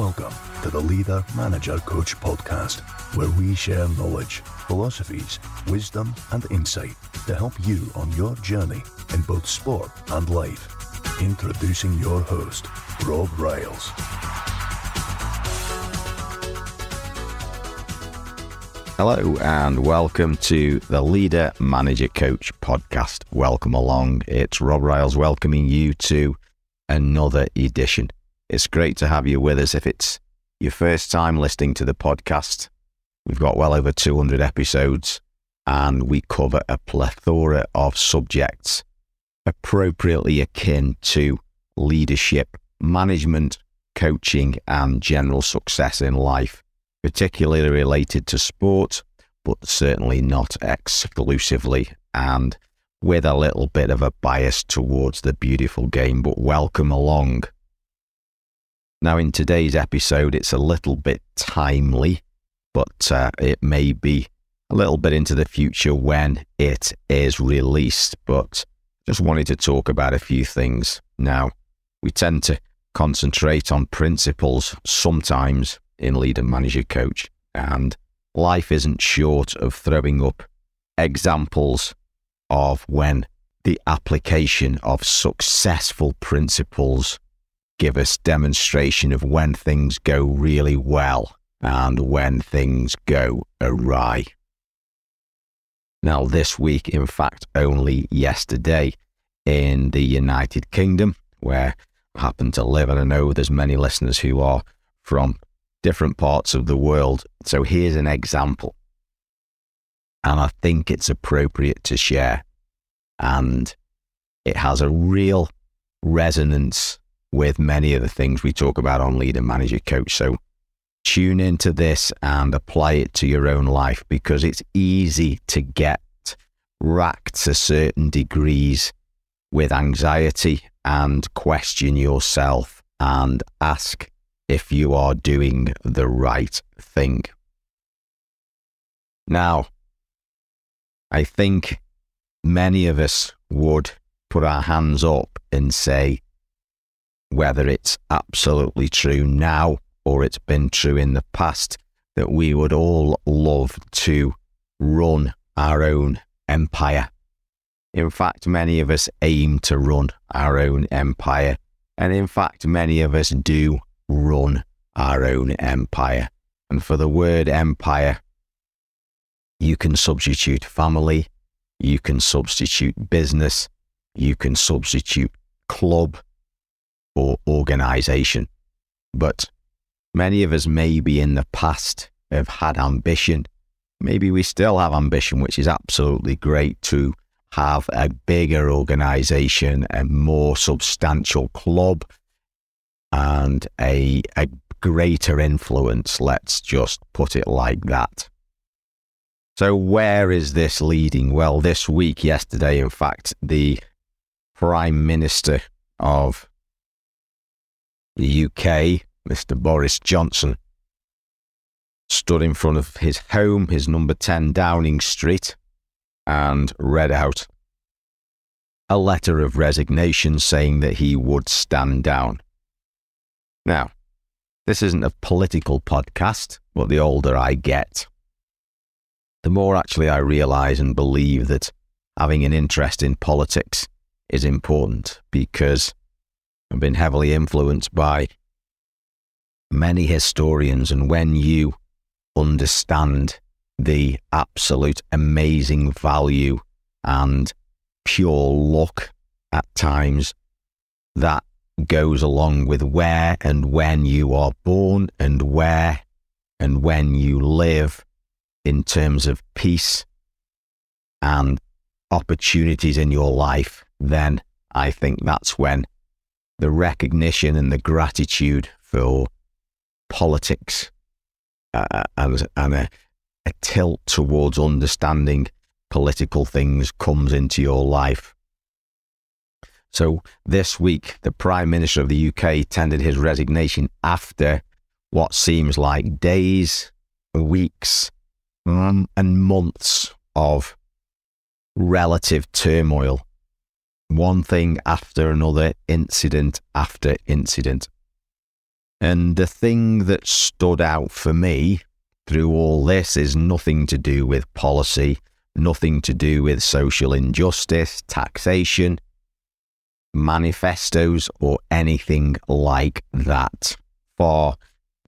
Welcome to the Leader Manager Coach podcast, where we share knowledge, philosophies, wisdom, and insight to help you on your journey in both sport and life. Introducing your host, Rob Ryles. Hello and welcome to the Leader Manager Coach podcast. Welcome along. It's Rob Ryles welcoming you to another edition. It's great to have you with us. If it's your first time listening to the podcast, we've got well over 200 episodes and we cover a plethora of subjects appropriately akin to leadership, management, coaching, and general success in life particularly related to sport, but certainly not exclusively, and with a little bit of a bias towards the beautiful game. But welcome along. Now, in today's episode, it's a little bit timely, but uh, it may be a little bit into the future when it is released. But just wanted to talk about a few things. Now, we tend to concentrate on principles sometimes in leader manager coach. And life isn't short of throwing up examples of when the application of successful principles give us demonstration of when things go really well and when things go awry. Now, this week, in fact, only yesterday in the United Kingdom, where I happen to live, and I know there's many listeners who are from different parts of the world. So here's an example. And I think it's appropriate to share. And it has a real resonance with many of the things we talk about on Leader Manager Coach. So tune into this and apply it to your own life because it's easy to get racked to certain degrees with anxiety and question yourself and ask if you are doing the right thing. Now, I think many of us would put our hands up and say whether it's absolutely true now or it's been true in the past that we would all love to run our own empire. In fact, many of us aim to run our own empire. And in fact, many of us do run our own empire. And for the word empire, you can substitute family, you can substitute business, you can substitute club or organization. But many of us maybe in the past have had ambition. Maybe we still have ambition, which is absolutely great to have a bigger organization, a more substantial club, and a, a greater influence. Let's just put it like that. So, where is this leading? Well, this week, yesterday, in fact, the Prime Minister of the UK, Mr. Boris Johnson, stood in front of his home, his number 10 Downing Street, and read out a letter of resignation saying that he would stand down. Now, this isn't a political podcast, but the older I get, the more actually I realize and believe that having an interest in politics is important because I've been heavily influenced by many historians. And when you understand the absolute amazing value and pure luck at times that goes along with where and when you are born and where and when you live in terms of peace and opportunities in your life, then I think that's when the recognition and the gratitude for politics uh, and, and a, a tilt towards understanding political things comes into your life. So this week, the Prime Minister of the UK tendered his resignation after what seems like days, weeks, um, and months of relative turmoil. One thing after another, incident after incident. And the thing that stood out for me through all this is nothing to do with policy, nothing to do with social injustice, taxation, manifestos, or anything like that. Far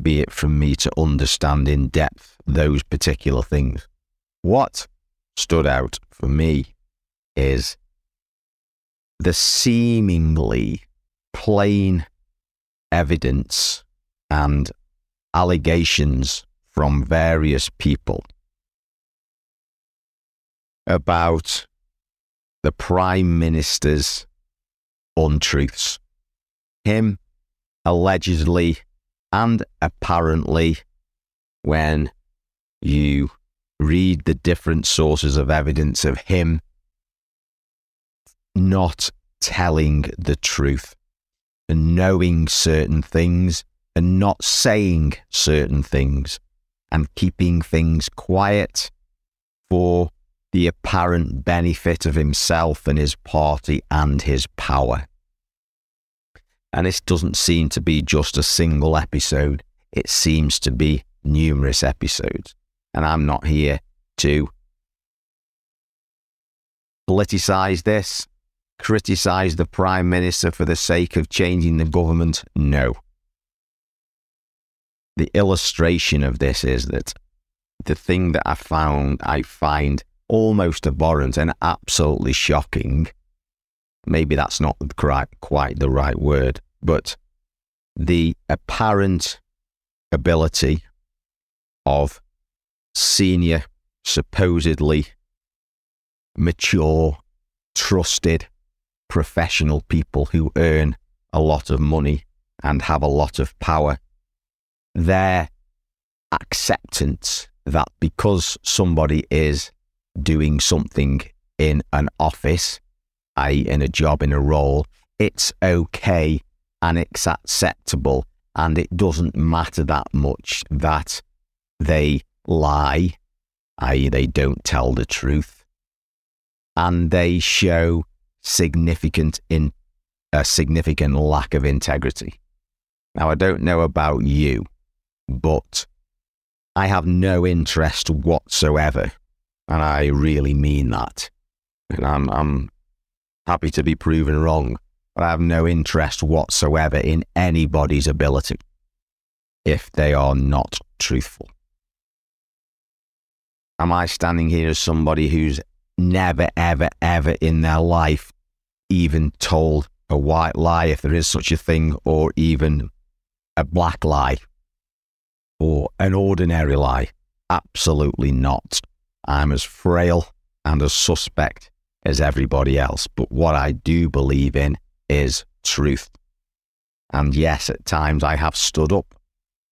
be it from me to understand in depth those particular things. What stood out for me is the seemingly plain evidence and allegations from various people about the Prime Minister's untruths. Him allegedly and apparently, when you read the different sources of evidence of him not telling the truth and knowing certain things and not saying certain things and keeping things quiet for the apparent benefit of himself and his party and his power. And this doesn't seem to be just a single episode, it seems to be numerous episodes. And I'm not here to politicize this, criticize the Prime Minister for the sake of changing the government. No. The illustration of this is that the thing that I found, I find almost abhorrent and absolutely shocking. Maybe that's not quite, quite the right word, but the apparent ability of senior, supposedly mature, trusted, professional people who earn a lot of money and have a lot of power, their acceptance that because somebody is doing something in an office, i.e., in a job, in a role, it's okay and it's acceptable. And it doesn't matter that much that they lie, i.e., they don't tell the truth, and they show significant in a significant lack of integrity. Now, I don't know about you, but I have no interest whatsoever and I really mean that. And I'm, I'm happy to be proven wrong, but I have no interest whatsoever in anybody's ability if they are not truthful. Am I standing here as somebody who's never, ever, ever in their life even told a white lie, if there is such a thing, or even a black lie or an ordinary lie? Absolutely not. I'm as frail and as suspect as everybody else. But what I do believe in is truth. And yes, at times I have stood up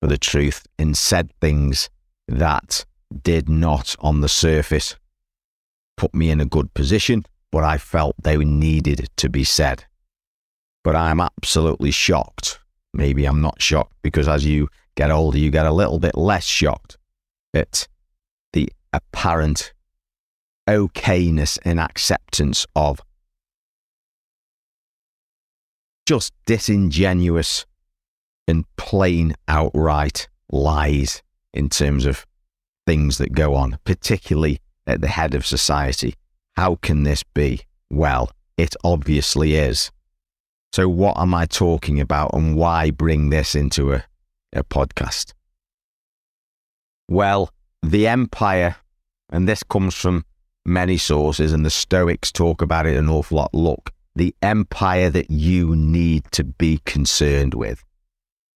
for the truth and said things that did not, on the surface, put me in a good position, but I felt they needed to be said. But I'm absolutely shocked. Maybe I'm not shocked because as you get older, you get a little bit less shocked at the apparent okayness and acceptance of just disingenuous and plain outright lies in terms of things that go on, particularly at the head of society. How can this be? Well, it obviously is. So, what am I talking about and why bring this into a, a podcast? Well, the empire, and this comes from many sources, and the Stoics talk about it an awful lot. Look, the empire that you need to be concerned with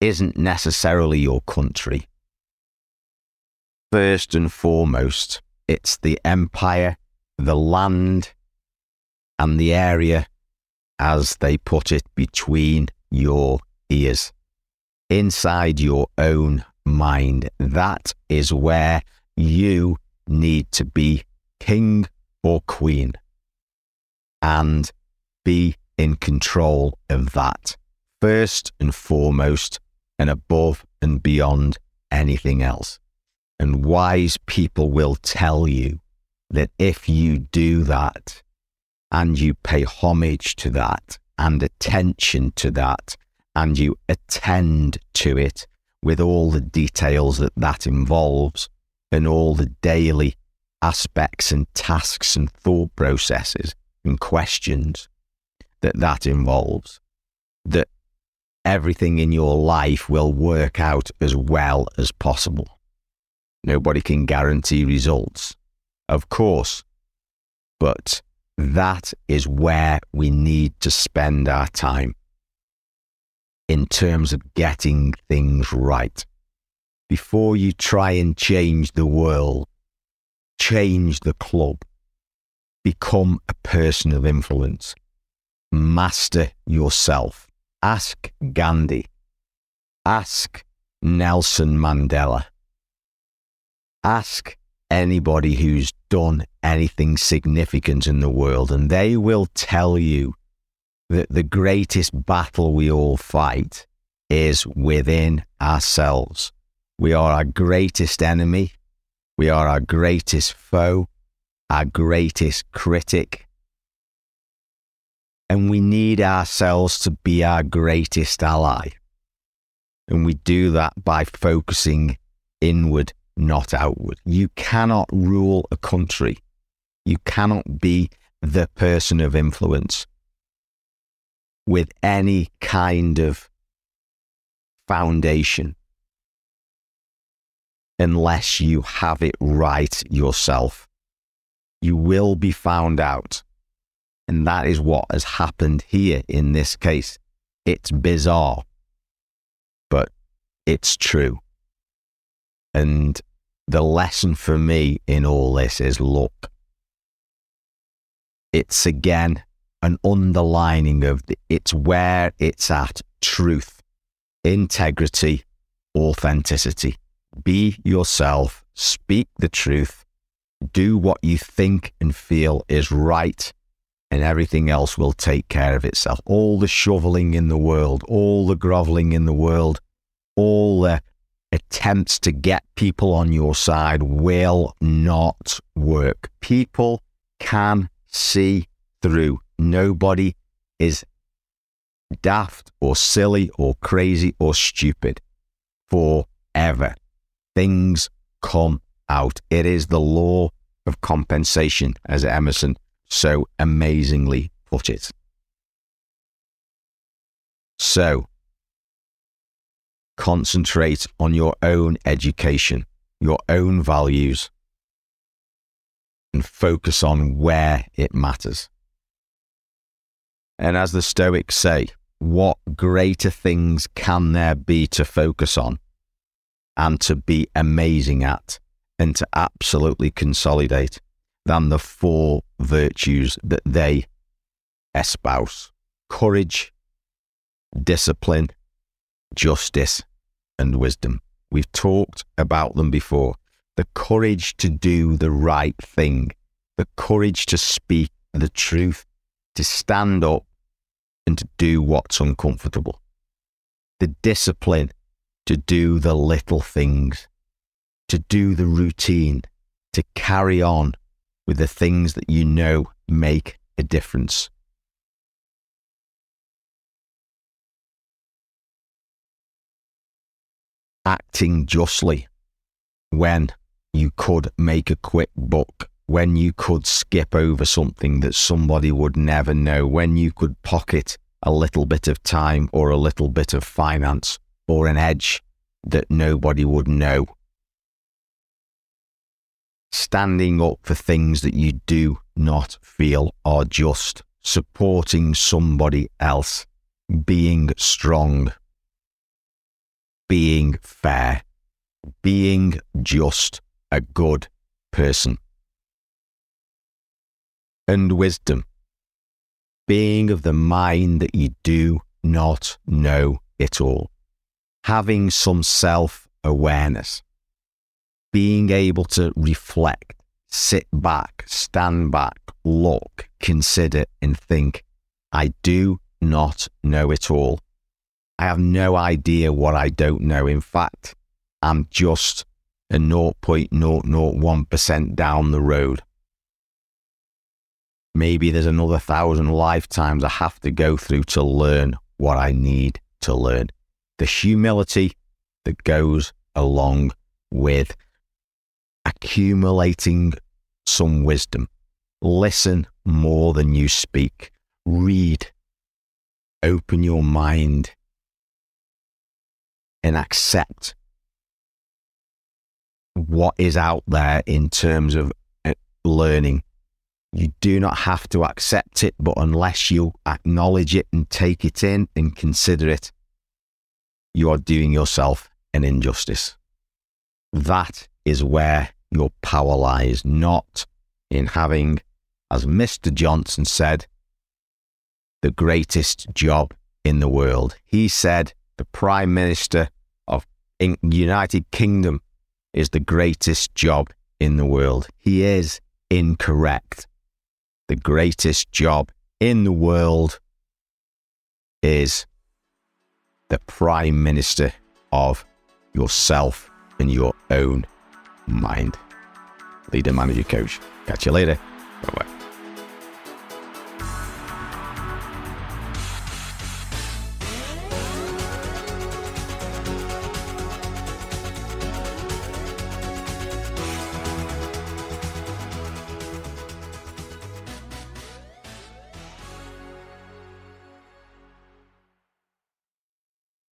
isn't necessarily your country. First and foremost, it's the empire, the land, and the area, as they put it, between your ears, inside your own mind. That is where you need to be king or queen and be in control of that first and foremost and above and beyond anything else. And wise people will tell you that if you do that and you pay homage to that and attention to that and you attend to it with all the details that that involves and all the daily aspects and tasks and thought processes and questions that that involves, that everything in your life will work out as well as possible. Nobody can guarantee results, of course, but that is where we need to spend our time. In terms of getting things right. Before you try and change the world, change the club, become a person of influence, master yourself. Ask Gandhi, ask Nelson Mandela, ask anybody who's done anything significant in the world, and they will tell you that the greatest battle we all fight is within ourselves. We are our greatest enemy. We are our greatest foe, our greatest critic. And we need ourselves to be our greatest ally. And we do that by focusing inward, not outward. You cannot rule a country. You cannot be the person of influence with any kind of foundation unless you have it right yourself. You will be found out. And that is what has happened here in this case. It's bizarre, but it's true. And the lesson for me in all this is look, it's again an underlining of the, it's where it's at truth, integrity, authenticity. Be yourself, speak the truth, do what you think and feel is right, and everything else will take care of itself. All the shoveling in the world, all the groveling in the world, all the attempts to get people on your side will not work. People can see through Nobody is daft or silly or crazy or stupid forever. Things come out. It is the law of compensation, as Emerson so amazingly put it. So, concentrate on your own education, your own values, and focus on where it matters. And as the Stoics say, what greater things can there be to focus on and to be amazing at and to absolutely consolidate than the four virtues that they espouse courage, discipline, justice, and wisdom. We've talked about them before. The courage to do the right thing, the courage to speak the truth, to stand up and to do what's uncomfortable. The discipline to do the little things, to do the routine, to carry on with the things that you know make a difference. Acting justly when you could make a quick buck when you could skip over something that somebody would never know, when you could pocket a little bit of time or a little bit of finance or an edge that nobody would know. Standing up for things that you do not feel are just, supporting somebody else, being strong, being fair, being just a good person and wisdom, being of the mind that you do not know it all, having some self awareness, being able to reflect, sit back, stand back, look, consider, and think, I do not know it all. I have no idea what I don't know. In fact, I'm just a 0.001% down the road maybe there's another thousand lifetimes I have to go through to learn what I need to learn. The humility that goes along with accumulating some wisdom. Listen more than you speak. Read. Open your mind and accept what is out there in terms of uh, learning. You do not have to accept it, but unless you acknowledge it and take it in and consider it, you are doing yourself an injustice. That is where your power lies, not in having, as Mr. Johnson said, the greatest job in the world. He said the Prime Minister of United Kingdom is the greatest job in the world. He is incorrect. The greatest job in the world is the Prime Minister of yourself and your own mind. Leader, manager, coach. Catch you later. Bye bye.